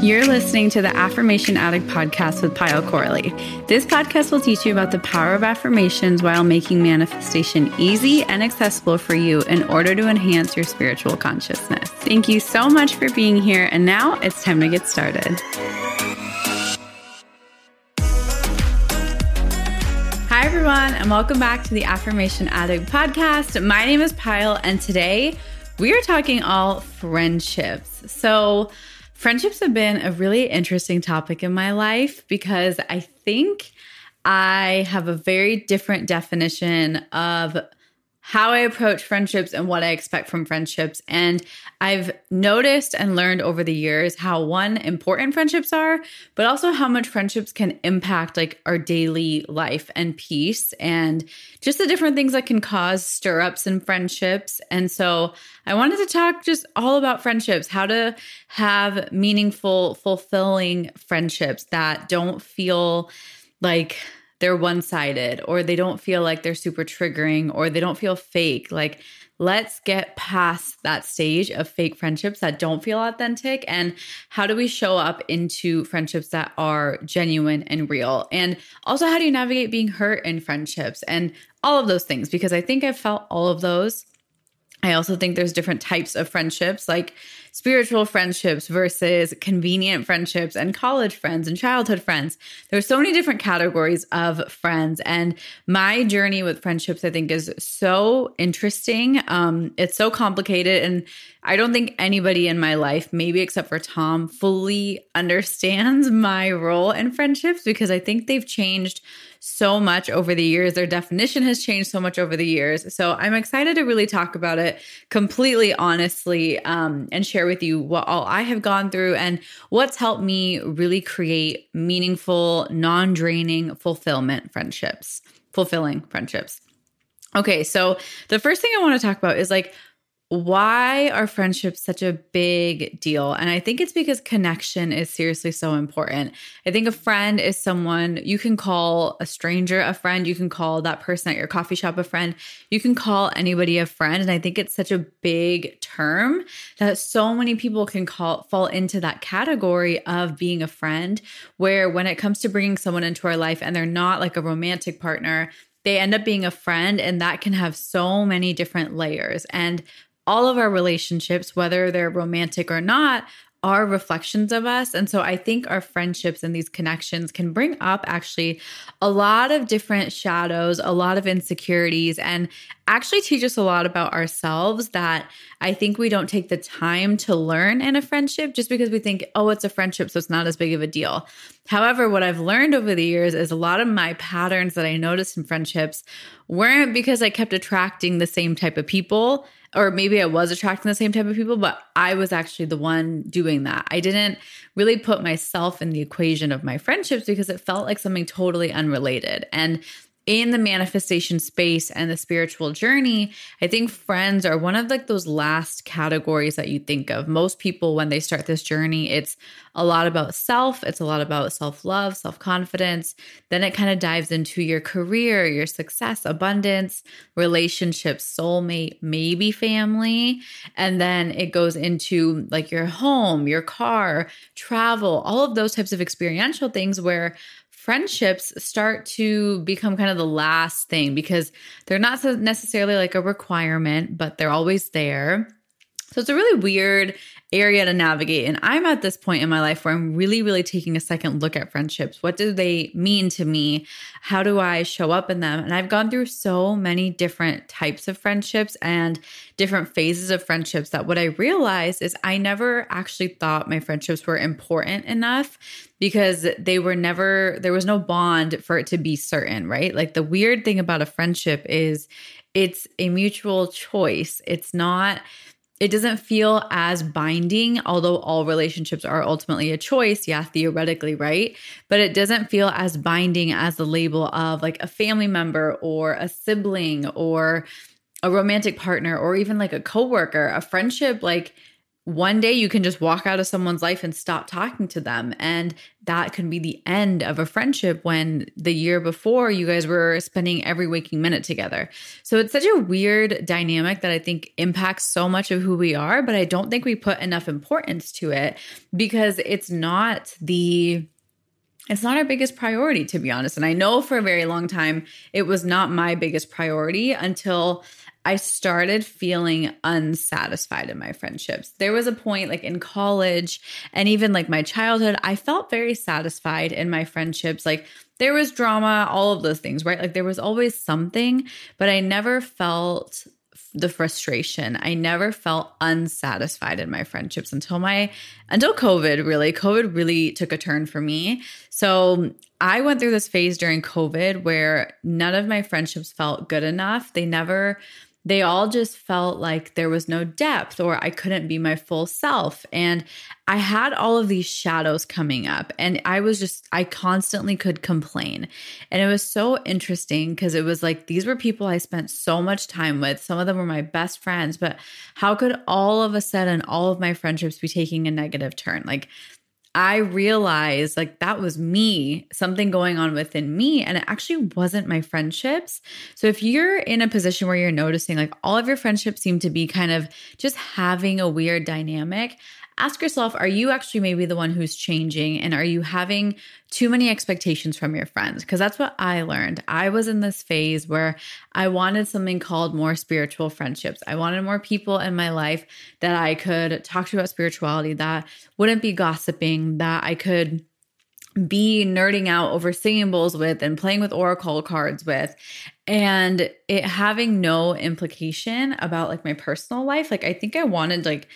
You're listening to the Affirmation Addict podcast with Payal Corley. This podcast will teach you about the power of affirmations while making manifestation easy and accessible for you in order to enhance your spiritual consciousness. Thank you so much for being here, and now it's time to get started. Hi, everyone, and welcome back to the Affirmation Addict podcast. My name is Payal, and today we are talking all friendships. So, Friendships have been a really interesting topic in my life because I think I have a very different definition of how I approach friendships and what I expect from friendships. And I've noticed and learned over the years how one important friendships are, but also how much friendships can impact like our daily life and peace and just the different things that can cause stir ups in friendships. And so I wanted to talk just all about friendships, how to have meaningful, fulfilling friendships that don't feel like they're one sided or they don't feel like they're super triggering or they don't feel fake. Like, let's get past that stage of fake friendships that don't feel authentic. And how do we show up into friendships that are genuine and real? And also, how do you navigate being hurt in friendships and all of those things? Because I think I've felt all of those. I also think there's different types of friendships. Like, spiritual friendships versus convenient friendships and college friends and childhood friends. There's so many different categories of friends. And my journey with friendships, I think, is so interesting. Um, it's so complicated. And I don't think anybody in my life, maybe except for Tom, fully understands my role in friendships because I think they've changed so much over the years. Their definition has changed so much over the years. So I'm excited to really talk about it completely honestly um, and share with you what all I have gone through and what's helped me really create meaningful, non draining fulfillment friendships, fulfilling friendships. Okay, so the first thing I want to talk about is like, why are friendships such a big deal? And I think it's because connection is seriously so important. I think a friend is someone you can call a stranger a friend, you can call that person at your coffee shop a friend, you can call anybody a friend. And I think it's such a big term that so many people can call fall into that category of being a friend, where when it comes to bringing someone into our life and they're not like a romantic partner, they end up being a friend and that can have so many different layers and all of our relationships, whether they're romantic or not, are reflections of us. And so I think our friendships and these connections can bring up actually a lot of different shadows, a lot of insecurities, and actually teach us a lot about ourselves that I think we don't take the time to learn in a friendship just because we think, oh, it's a friendship, so it's not as big of a deal. However, what I've learned over the years is a lot of my patterns that I noticed in friendships weren't because I kept attracting the same type of people or maybe I was attracting the same type of people, but I was actually the one doing that. I didn't really put myself in the equation of my friendships because it felt like something totally unrelated. And in the manifestation space and the spiritual journey, I think friends are one of like those last categories that you think of. Most people when they start this journey, it's a lot about self, it's a lot about self-love, self-confidence. Then it kind of dives into your career, your success, abundance, relationships, soulmate, maybe family, and then it goes into like your home, your car, travel, all of those types of experiential things where friendships start to become kind of the last thing because they're not necessarily like a requirement, but they're always there. So it's a really weird area to navigate. And I'm at this point in my life where I'm really, really taking a second look at friendships. What do they mean to me? How do I show up in them? And I've gone through so many different types of friendships and different phases of friendships that what I realized is I never actually thought my friendships were important enough because they were never, there was no bond for it to be certain, right? Like the weird thing about a friendship is it's a mutual choice. It's not, it doesn't feel as binding, although all relationships are ultimately a choice. Yeah, theoretically, right? But it doesn't feel as binding as the label of like a family member or a sibling or a romantic partner or even like a coworker. A friendship, like, one day you can just walk out of someone's life and stop talking to them. And that can be the end of a friendship when the year before you guys were spending every waking minute together. So it's such a weird dynamic that I think impacts so much of who we are, but I don't think we put enough importance to it because it's not the it's not our biggest priority to be honest and i know for a very long time it was not my biggest priority until I started feeling unsatisfied in my friendships. There was a point like in college and even like my childhood, I felt very satisfied in my friendships. Like there was drama, all of those things, right? Like there was always something, but I never felt the frustration. I never felt unsatisfied in my friendships until my until COVID really. COVID really took a turn for me. So I went through this phase during COVID where none of my friendships felt good enough. They never they all just felt like there was no depth or I couldn't be my full self. And I had all of these shadows coming up, and I was just, I constantly could complain. And it was so interesting because it was like these were people I spent so much time with. Some of them were my best friends, but how could all of a sudden all of my friendships be taking a negative turn? Like, I realized like that was me, something going on within me, and it actually wasn't my friendships. So if you're in a position where you're noticing like all of your friendships seem to be kind of just having a weird dynamic, ask yourself are you actually maybe the one who's changing? And are you having too many expectations from your friends? Because that's what i learned. I was in this phase where i wanted something called more spiritual friendships. I wanted more people in my life that i could talk to about spirituality that wouldn't be gossiping that i could be nerding out over singing bowls with and playing with oracle cards with. And it having no implication about like my personal life like i think i wanted like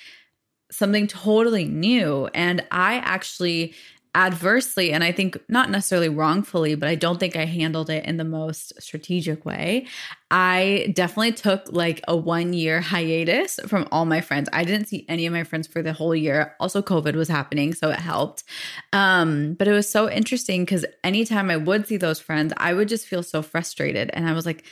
something totally new. And I actually adversely, and I think not necessarily wrongfully, but I don't think I handled it in the most strategic way. I definitely took like a one year hiatus from all my friends. I didn't see any of my friends for the whole year. Also, COVID was happening, so it helped. Um, but it was so interesting because anytime I would see those friends, I would just feel so frustrated. And I was like,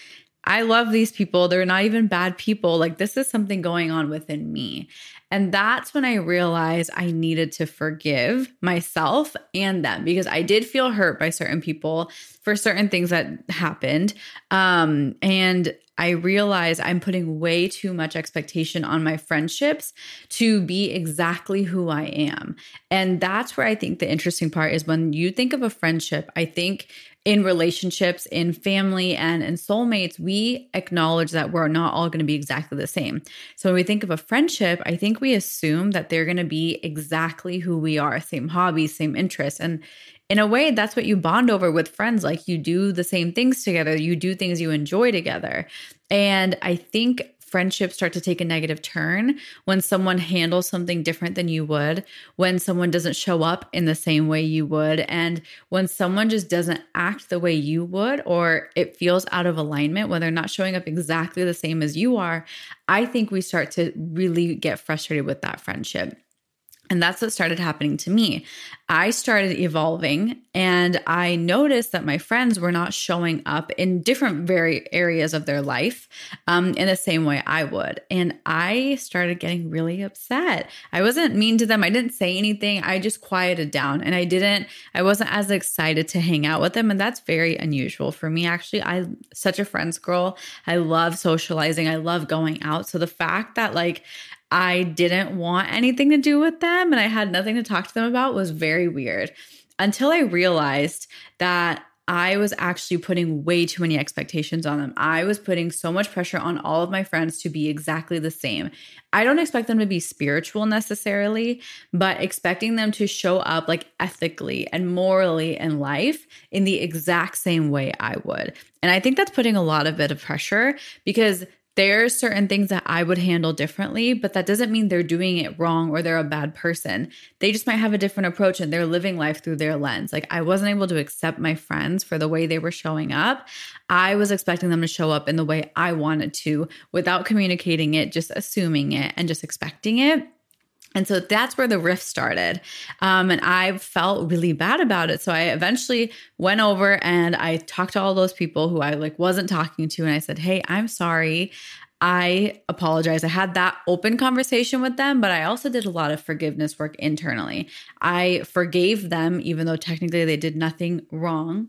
I love these people. They're not even bad people. Like, this is something going on within me. And that's when I realized I needed to forgive myself and them because I did feel hurt by certain people for certain things that happened. Um, and I realized I'm putting way too much expectation on my friendships to be exactly who I am. And that's where I think the interesting part is when you think of a friendship, I think in relationships, in family, and in soulmates, we acknowledge that we're not all going to be exactly the same. So when we think of a friendship, I think we assume that they're going to be exactly who we are, same hobbies, same interests. And in a way, that's what you bond over with friends. Like you do the same things together, you do things you enjoy together. And I think friendships start to take a negative turn when someone handles something different than you would, when someone doesn't show up in the same way you would, and when someone just doesn't act the way you would, or it feels out of alignment when they're not showing up exactly the same as you are. I think we start to really get frustrated with that friendship. And that's what started happening to me. I started evolving and I noticed that my friends were not showing up in different very areas of their life um, in the same way I would. And I started getting really upset. I wasn't mean to them. I didn't say anything. I just quieted down and I didn't, I wasn't as excited to hang out with them. And that's very unusual for me. Actually, I'm such a friends girl. I love socializing. I love going out. So the fact that like I didn't want anything to do with them and I had nothing to talk to them about was very weird until I realized that I was actually putting way too many expectations on them. I was putting so much pressure on all of my friends to be exactly the same. I don't expect them to be spiritual necessarily, but expecting them to show up like ethically and morally in life in the exact same way I would. And I think that's putting a lot of bit of pressure because there's certain things that I would handle differently, but that doesn't mean they're doing it wrong or they're a bad person. They just might have a different approach and they're living life through their lens. Like I wasn't able to accept my friends for the way they were showing up. I was expecting them to show up in the way I wanted to without communicating it, just assuming it and just expecting it. And so that's where the rift started. Um, and I felt really bad about it. So I eventually went over and I talked to all those people who I like wasn't talking to. And I said, Hey, I'm sorry. I apologize. I had that open conversation with them, but I also did a lot of forgiveness work internally. I forgave them, even though technically they did nothing wrong,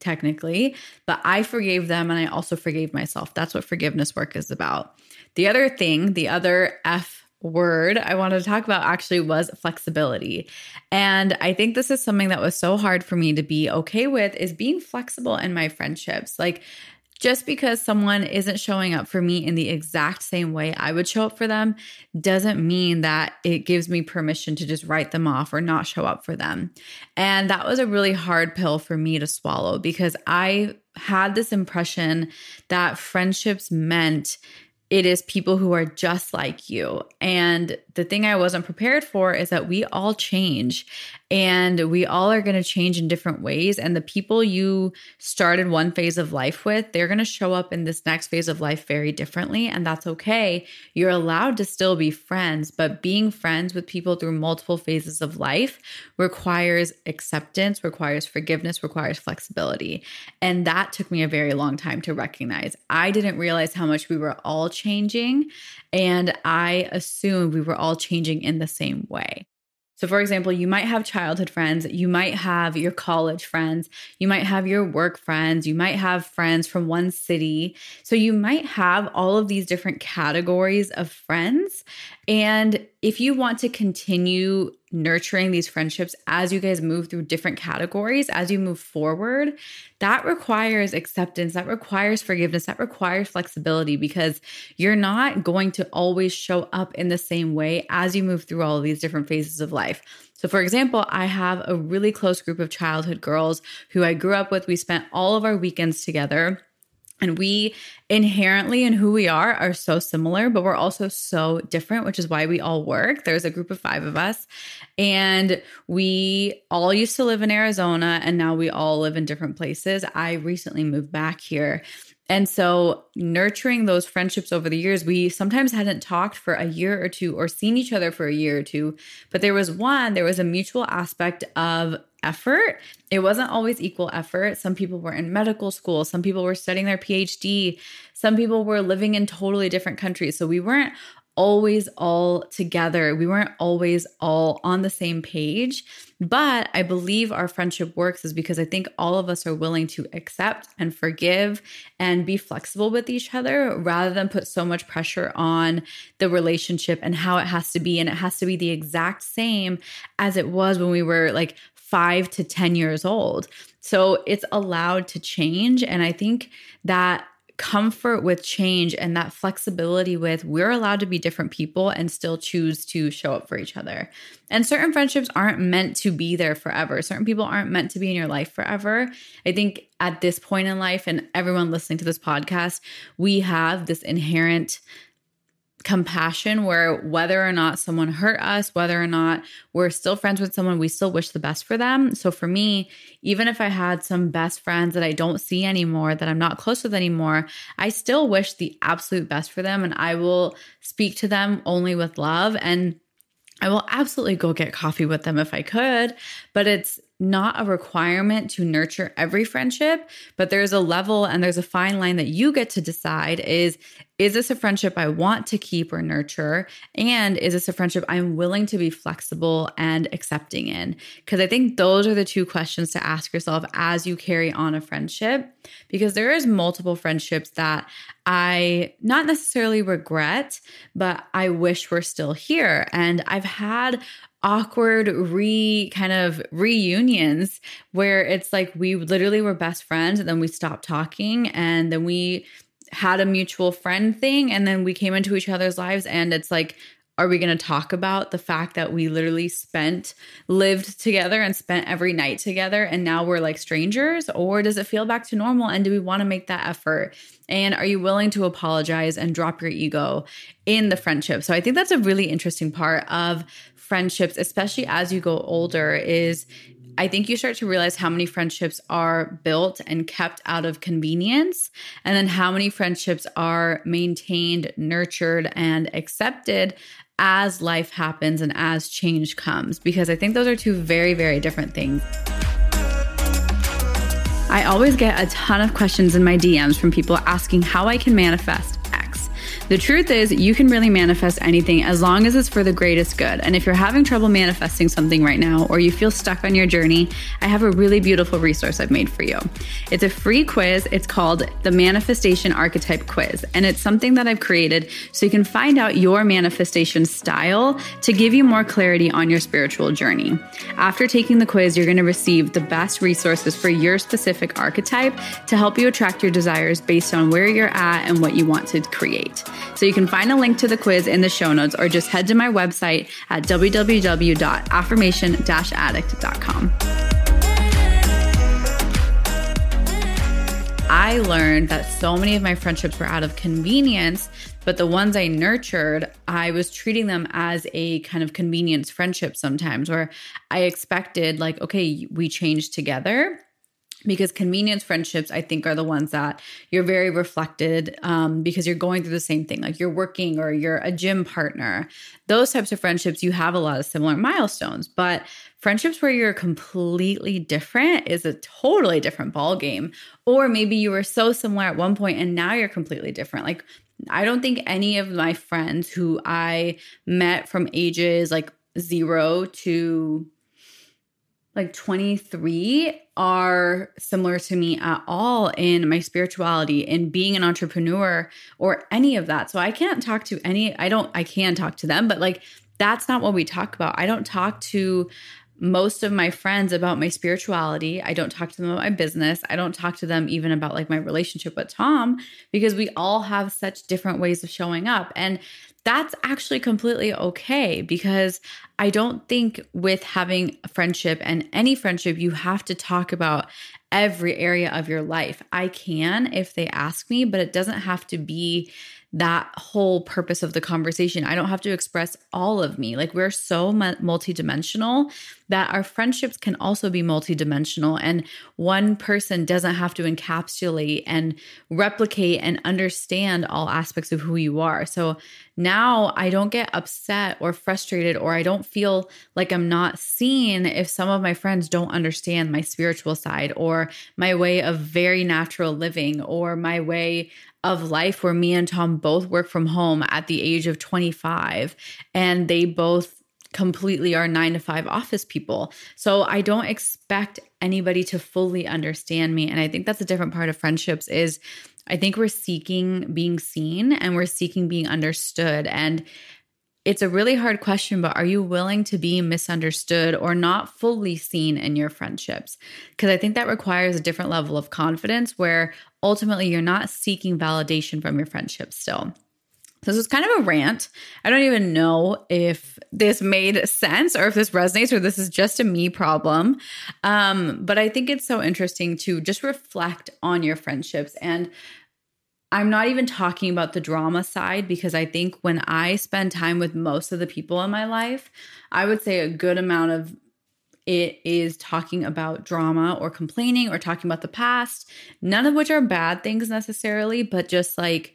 technically, but I forgave them and I also forgave myself. That's what forgiveness work is about. The other thing, the other F word I wanted to talk about actually was flexibility. And I think this is something that was so hard for me to be okay with is being flexible in my friendships. Like just because someone isn't showing up for me in the exact same way I would show up for them doesn't mean that it gives me permission to just write them off or not show up for them. And that was a really hard pill for me to swallow because I had this impression that friendships meant it is people who are just like you. And the thing I wasn't prepared for is that we all change and we all are going to change in different ways. And the people you started one phase of life with, they're going to show up in this next phase of life very differently. And that's okay. You're allowed to still be friends, but being friends with people through multiple phases of life requires acceptance, requires forgiveness, requires flexibility. And that took me a very long time to recognize. I didn't realize how much we were all changing. And I assumed we were all changing in the same way. So, for example, you might have childhood friends, you might have your college friends, you might have your work friends, you might have friends from one city. So, you might have all of these different categories of friends. And if you want to continue nurturing these friendships as you guys move through different categories, as you move forward, that requires acceptance, that requires forgiveness, that requires flexibility because you're not going to always show up in the same way as you move through all of these different phases of life. So, for example, I have a really close group of childhood girls who I grew up with. We spent all of our weekends together. And we inherently in who we are are so similar, but we're also so different, which is why we all work. There's a group of five of us, and we all used to live in Arizona, and now we all live in different places. I recently moved back here. And so, nurturing those friendships over the years, we sometimes hadn't talked for a year or two or seen each other for a year or two. But there was one, there was a mutual aspect of effort. It wasn't always equal effort. Some people were in medical school, some people were studying their PhD, some people were living in totally different countries. So we weren't always all together. We weren't always all on the same page. But I believe our friendship works is because I think all of us are willing to accept and forgive and be flexible with each other rather than put so much pressure on the relationship and how it has to be. And it has to be the exact same as it was when we were like five to 10 years old. So it's allowed to change. And I think that comfort with change and that flexibility with we're allowed to be different people and still choose to show up for each other. And certain friendships aren't meant to be there forever. Certain people aren't meant to be in your life forever. I think at this point in life, and everyone listening to this podcast, we have this inherent compassion where whether or not someone hurt us, whether or not we're still friends with someone, we still wish the best for them. So for me, even if I had some best friends that I don't see anymore, that I'm not close with anymore, I still wish the absolute best for them. And I will speak to them only with love. And I will absolutely go get coffee with them if I could, but it's not a requirement to nurture every friendship, but there's a level and there's a fine line that you get to decide is is this a friendship I want to keep or nurture? And is this a friendship I'm willing to be flexible and accepting in? Because I think those are the two questions to ask yourself as you carry on a friendship. Because there is multiple friendships that I not necessarily regret, but I wish were still here. And I've had awkward re kind of reunions where it's like we literally were best friends and then we stopped talking and then we had a mutual friend thing and then we came into each other's lives. And it's like are we going to talk about the fact that we literally spent lived together and spent every night together and now we're like strangers? Or does it feel back to normal and do we want to make that effort? And are you willing to apologize and drop your ego in the friendship? So i think that's a really interesting part of friendships especially as you go older is I think you start to realize how many friendships are built and kept out of convenience, and then how many friendships are maintained, nurtured, and accepted as life happens and as change comes, because I think those are two very, very different things. I always get a ton of questions in my DMs from people asking how I can manifest the truth is, you can really manifest anything as long as it's for the greatest good. And if you're having trouble manifesting something right now, or you feel stuck on your journey, I have a really beautiful resource I've made for you. It's a free quiz. It's called the Manifestation Archetype Quiz. And it's something that I've created so you can find out your manifestation style to give you more clarity on your spiritual journey. After taking the quiz, you're going to receive the best resources for your specific archetype to help you attract your desires based on where you're at and what you want to create. So you can find a link to the quiz in the show notes or just head to my website at www.affirmation-addict.com. I learned that so many of my friendships were out of convenience, but the ones I nurtured, I was treating them as a kind of convenience friendship sometimes, where I expected, like, okay, we changed together because convenience friendships i think are the ones that you're very reflected um, because you're going through the same thing like you're working or you're a gym partner. Those types of friendships you have a lot of similar milestones but friendships where you're completely different is a totally different ball game or maybe you were so similar at one point and now you're completely different. Like i don't think any of my friends who i met from ages like zero to like 23 are similar to me at all in my spirituality in being an entrepreneur or any of that. So I can't talk to any I don't I can talk to them but like that's not what we talk about. I don't talk to most of my friends about my spirituality. I don't talk to them about my business. I don't talk to them even about like my relationship with Tom because we all have such different ways of showing up. And that's actually completely okay because I don't think with having a friendship and any friendship, you have to talk about every area of your life. I can if they ask me, but it doesn't have to be that whole purpose of the conversation. I don't have to express all of me. Like we're so multidimensional that our friendships can also be multidimensional. And one person doesn't have to encapsulate and replicate and understand all aspects of who you are. So now I don't get upset or frustrated, or I don't feel like I'm not seen if some of my friends don't understand my spiritual side or my way of very natural living or my way of life where me and Tom both work from home at the age of 25 and they both completely are 9 to 5 office people. So I don't expect anybody to fully understand me and I think that's a different part of friendships is I think we're seeking being seen and we're seeking being understood and it's a really hard question, but are you willing to be misunderstood or not fully seen in your friendships? Because I think that requires a different level of confidence where ultimately you're not seeking validation from your friendships still. This is kind of a rant. I don't even know if this made sense or if this resonates or this is just a me problem. Um, but I think it's so interesting to just reflect on your friendships and I'm not even talking about the drama side because I think when I spend time with most of the people in my life, I would say a good amount of it is talking about drama or complaining or talking about the past, none of which are bad things necessarily, but just like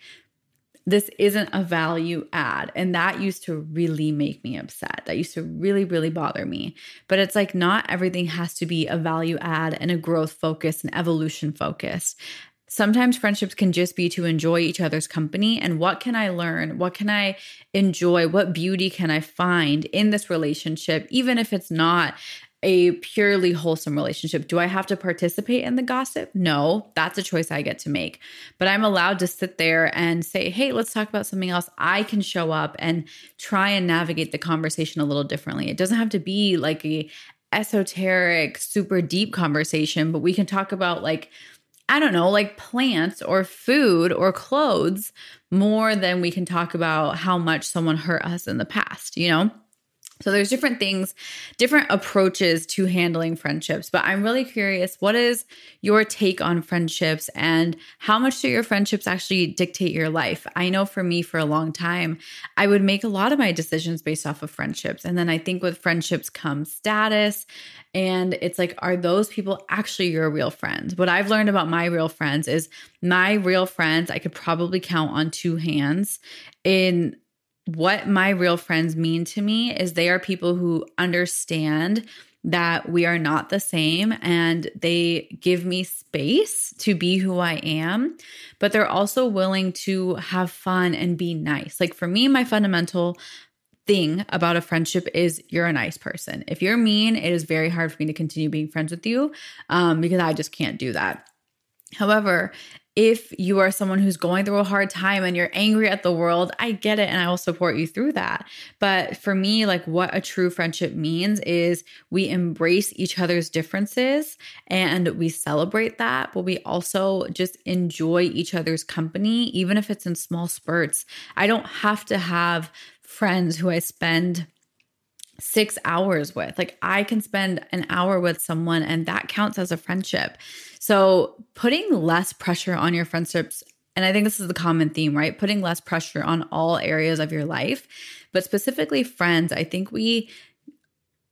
this isn't a value add. And that used to really make me upset. That used to really, really bother me. But it's like not everything has to be a value add and a growth focus and evolution focus. Sometimes friendships can just be to enjoy each other's company and what can I learn? What can I enjoy? What beauty can I find in this relationship, even if it's not a purely wholesome relationship. Do I have to participate in the gossip? No, that's a choice I get to make. But I'm allowed to sit there and say, hey, let's talk about something else. I can show up and try and navigate the conversation a little differently. It doesn't have to be like a esoteric, super deep conversation, but we can talk about like, I don't know, like plants or food or clothes more than we can talk about how much someone hurt us in the past, you know? So there's different things, different approaches to handling friendships, but I'm really curious what is your take on friendships and how much do your friendships actually dictate your life? I know for me for a long time, I would make a lot of my decisions based off of friendships. And then I think with friendships comes status and it's like are those people actually your real friends? What I've learned about my real friends is my real friends I could probably count on two hands in what my real friends mean to me is they are people who understand that we are not the same and they give me space to be who I am, but they're also willing to have fun and be nice. Like for me, my fundamental thing about a friendship is you're a nice person. If you're mean, it is very hard for me to continue being friends with you um, because I just can't do that. However, if you are someone who's going through a hard time and you're angry at the world, I get it and I will support you through that. But for me, like what a true friendship means is we embrace each other's differences and we celebrate that, but we also just enjoy each other's company, even if it's in small spurts. I don't have to have friends who I spend six hours with. Like I can spend an hour with someone and that counts as a friendship. So putting less pressure on your friendships, and I think this is the common theme, right? Putting less pressure on all areas of your life, but specifically friends. I think we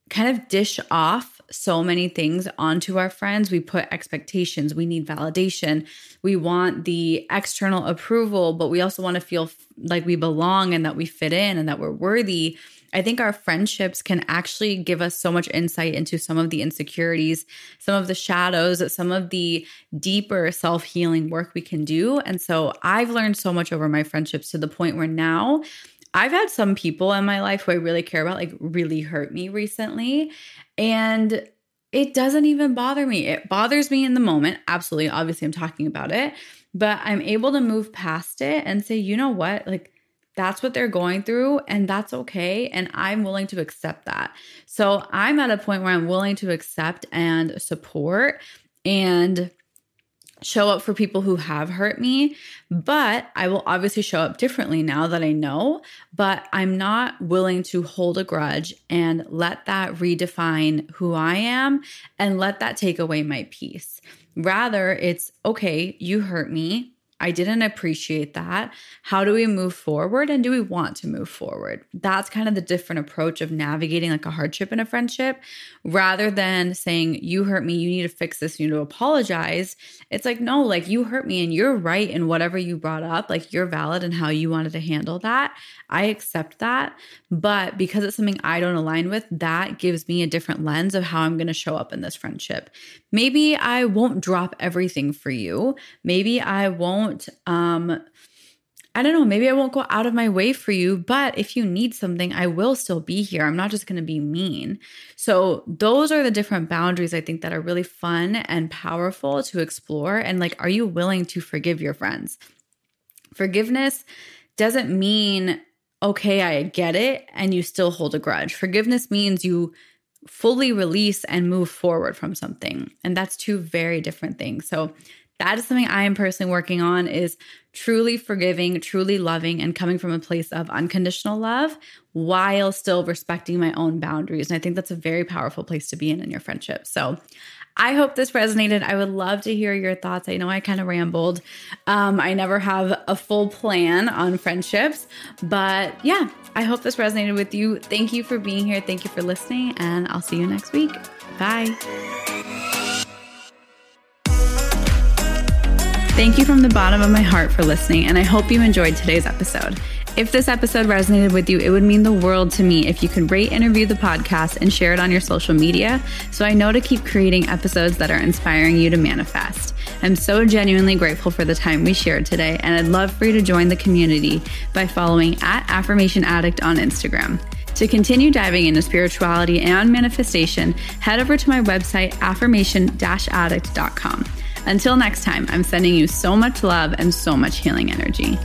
kind of dish off so many things onto our friends. We put expectations, we need validation, we want the external approval, but we also want to feel like we belong and that we fit in and that we're worthy. I think our friendships can actually give us so much insight into some of the insecurities, some of the shadows, some of the deeper self healing work we can do. And so I've learned so much over my friendships to the point where now I've had some people in my life who I really care about, like, really hurt me recently. And it doesn't even bother me. It bothers me in the moment. Absolutely. Obviously, I'm talking about it, but I'm able to move past it and say, you know what? Like, that's what they're going through, and that's okay. And I'm willing to accept that. So I'm at a point where I'm willing to accept and support and show up for people who have hurt me, but I will obviously show up differently now that I know. But I'm not willing to hold a grudge and let that redefine who I am and let that take away my peace. Rather, it's okay, you hurt me. I didn't appreciate that. How do we move forward and do we want to move forward? That's kind of the different approach of navigating like a hardship in a friendship rather than saying, You hurt me, you need to fix this, you need to apologize. It's like, No, like you hurt me and you're right in whatever you brought up. Like you're valid in how you wanted to handle that. I accept that. But because it's something I don't align with, that gives me a different lens of how I'm going to show up in this friendship. Maybe I won't drop everything for you. Maybe I won't um I don't know, maybe I won't go out of my way for you, but if you need something, I will still be here. I'm not just going to be mean. So, those are the different boundaries I think that are really fun and powerful to explore. And like, are you willing to forgive your friends? Forgiveness doesn't mean, okay, I get it, and you still hold a grudge. Forgiveness means you fully release and move forward from something. And that's two very different things. So that is something I am personally working on is truly forgiving, truly loving and coming from a place of unconditional love while still respecting my own boundaries. And I think that's a very powerful place to be in in your friendship. So I hope this resonated. I would love to hear your thoughts. I know I kind of rambled. Um, I never have a full plan on friendships, but yeah, I hope this resonated with you. Thank you for being here. Thank you for listening, and I'll see you next week. Bye. Thank you from the bottom of my heart for listening, and I hope you enjoyed today's episode. If this episode resonated with you, it would mean the world to me if you could rate and review the podcast and share it on your social media so I know to keep creating episodes that are inspiring you to manifest. I'm so genuinely grateful for the time we shared today, and I'd love for you to join the community by following at Affirmation Addict on Instagram. To continue diving into spirituality and manifestation, head over to my website, affirmation addict.com. Until next time, I'm sending you so much love and so much healing energy.